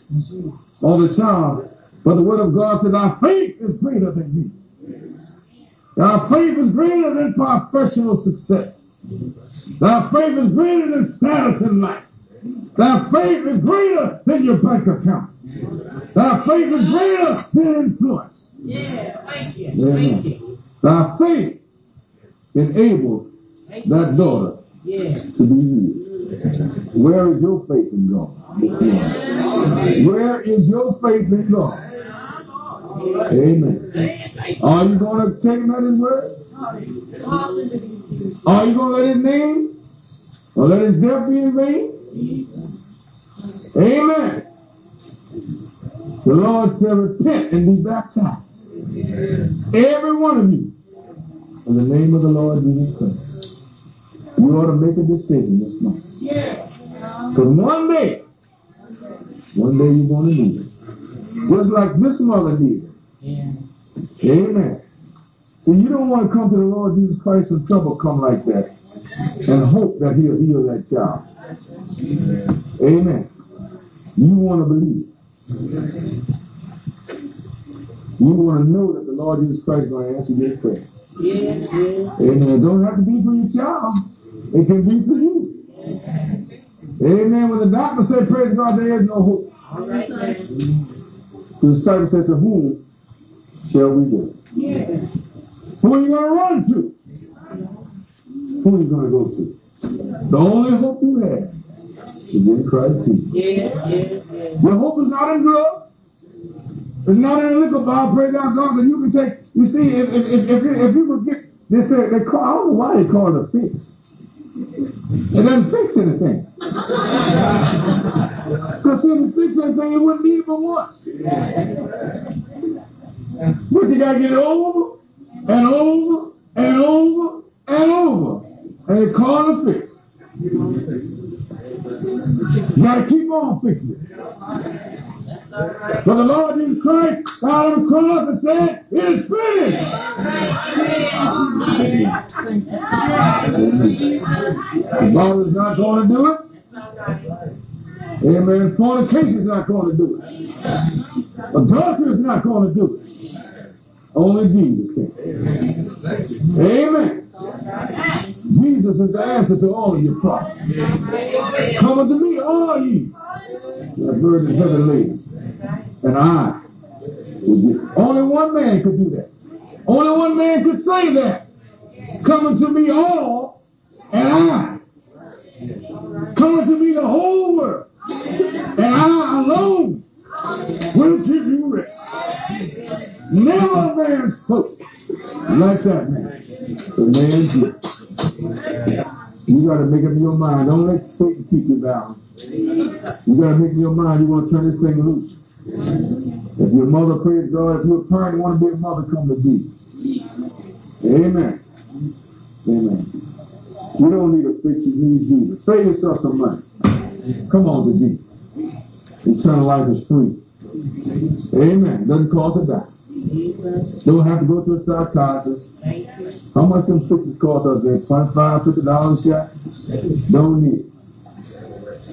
all the time. But the word of God says our faith is greater than you. Our faith is greater than professional success. Our faith is greater than status in life. Our faith is greater than your bank account. Our faith is greater than influence. Yeah, thank you. Thank you. Our faith enabled that daughter Yeah. to be healed. Where is your faith in God? Where is your faith in God? Amen. Are you going to take him at his word? Are you going to let his name or let his death be in vain? Amen. The Lord said, repent and be baptized. Every one of you. In the name of the Lord Jesus Christ. You ought to make a decision this month. Because one day, one day you're going to need it. Just like this mother needed. Amen. So you don't want to come to the Lord Jesus Christ when trouble come like that and hope that he'll heal that child. Amen. You want to believe. You want to know that the Lord Jesus Christ is going to answer your prayer. Amen. It don't have to be for your child. It can be for you. Amen. When the doctor said, praise God, there is no hope. The disciple said, to whom shall we do? go? Who are you going to run to? Who are you going to go to? The only hope you have is in Christ Jesus. Yes, yes, yes. Your hope is not in drugs. It's not in a liquor bar, praise God, God, that you can take. You see, if if if, if, you, if you would get they say they call I don't know why they call it a fix. It doesn't fix anything. [laughs] Because if it fix anything, it wouldn't need it but once. But you gotta get over and over and over and over. And it a fix. You gotta keep on fixing it. But the Lord Jesus Christ out of the cross and said, It is finished. The Lord is not going to do it. Amen. Fornication is not going to do it. Adultery is not going to do it. Only Jesus can. Amen. Jesus is the answer to all of your problems. Come unto me, all ye that burden heavy laden, and I. Only one man could do that. Only one man could say that. Come unto me, all, and I. Come unto me, the whole world, and I alone will give you rest. Never a man spoke like that man. The. You got to make up your mind. Don't let Satan keep you down. You got to make up your mind. You want to turn this thing loose. If your mother, praise God, if you're a parent, you want to be a mother, come to Jesus. Amen. Amen. You don't need a fix, you need Jesus. Save yourself some money. Come on to Jesus. Eternal life is free. Amen. Doesn't cost a dime. Don't have to go to a psychiatrist. How much them fixes cost us there? $25, $50 a shot? Don't need it.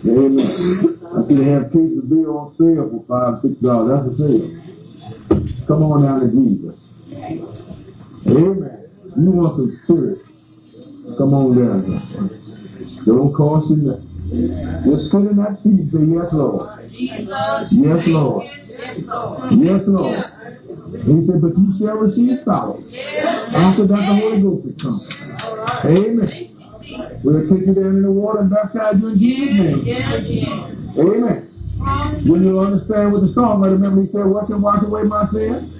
Amen. I see they have cases of beer on sale for five, six dollars. That's a sale. Come on down to Jesus. Amen. You want some spirit? Come on down here. Don't cost you nothing. Just sit in that seat and say, Yes, Lord. Yes, Lord. Yes, Lord. He said, But you shall receive power. After that, the Holy Ghost will come. Amen. We'll take you down in the water and baptize you in Jesus' name. Amen. When you understand what the song, I remember he said, What can wash away my sin?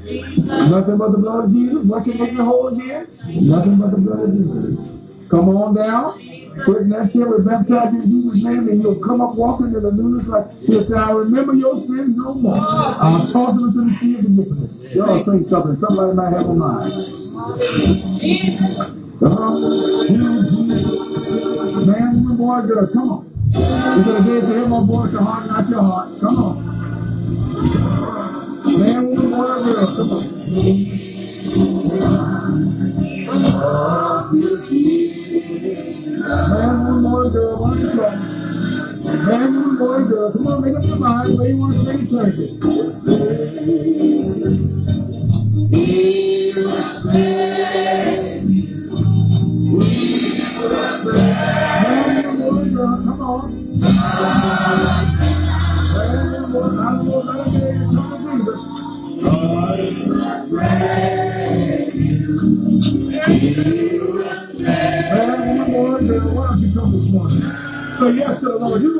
Nothing but the blood of Jesus. What can make me whole again? Nothing but the blood of Jesus. Come on down. In that chair, we baptize you in Jesus' name, and you'll come up walking in the newness like he'll say, I remember your sins no more. I'll toss them into the sea of forgiveness. Y'all think something. Somebody might have a mind. On. Man, woman, boy, girl, come on. You're going to dance to him, my boy, your heart, not your heart. Come on. Man, woman, boy, girl, come on. Girl, why don't you come? On, make up your mind where you want to. Man, woman, boy, girl, come on. Don't you come Say yes Lord. You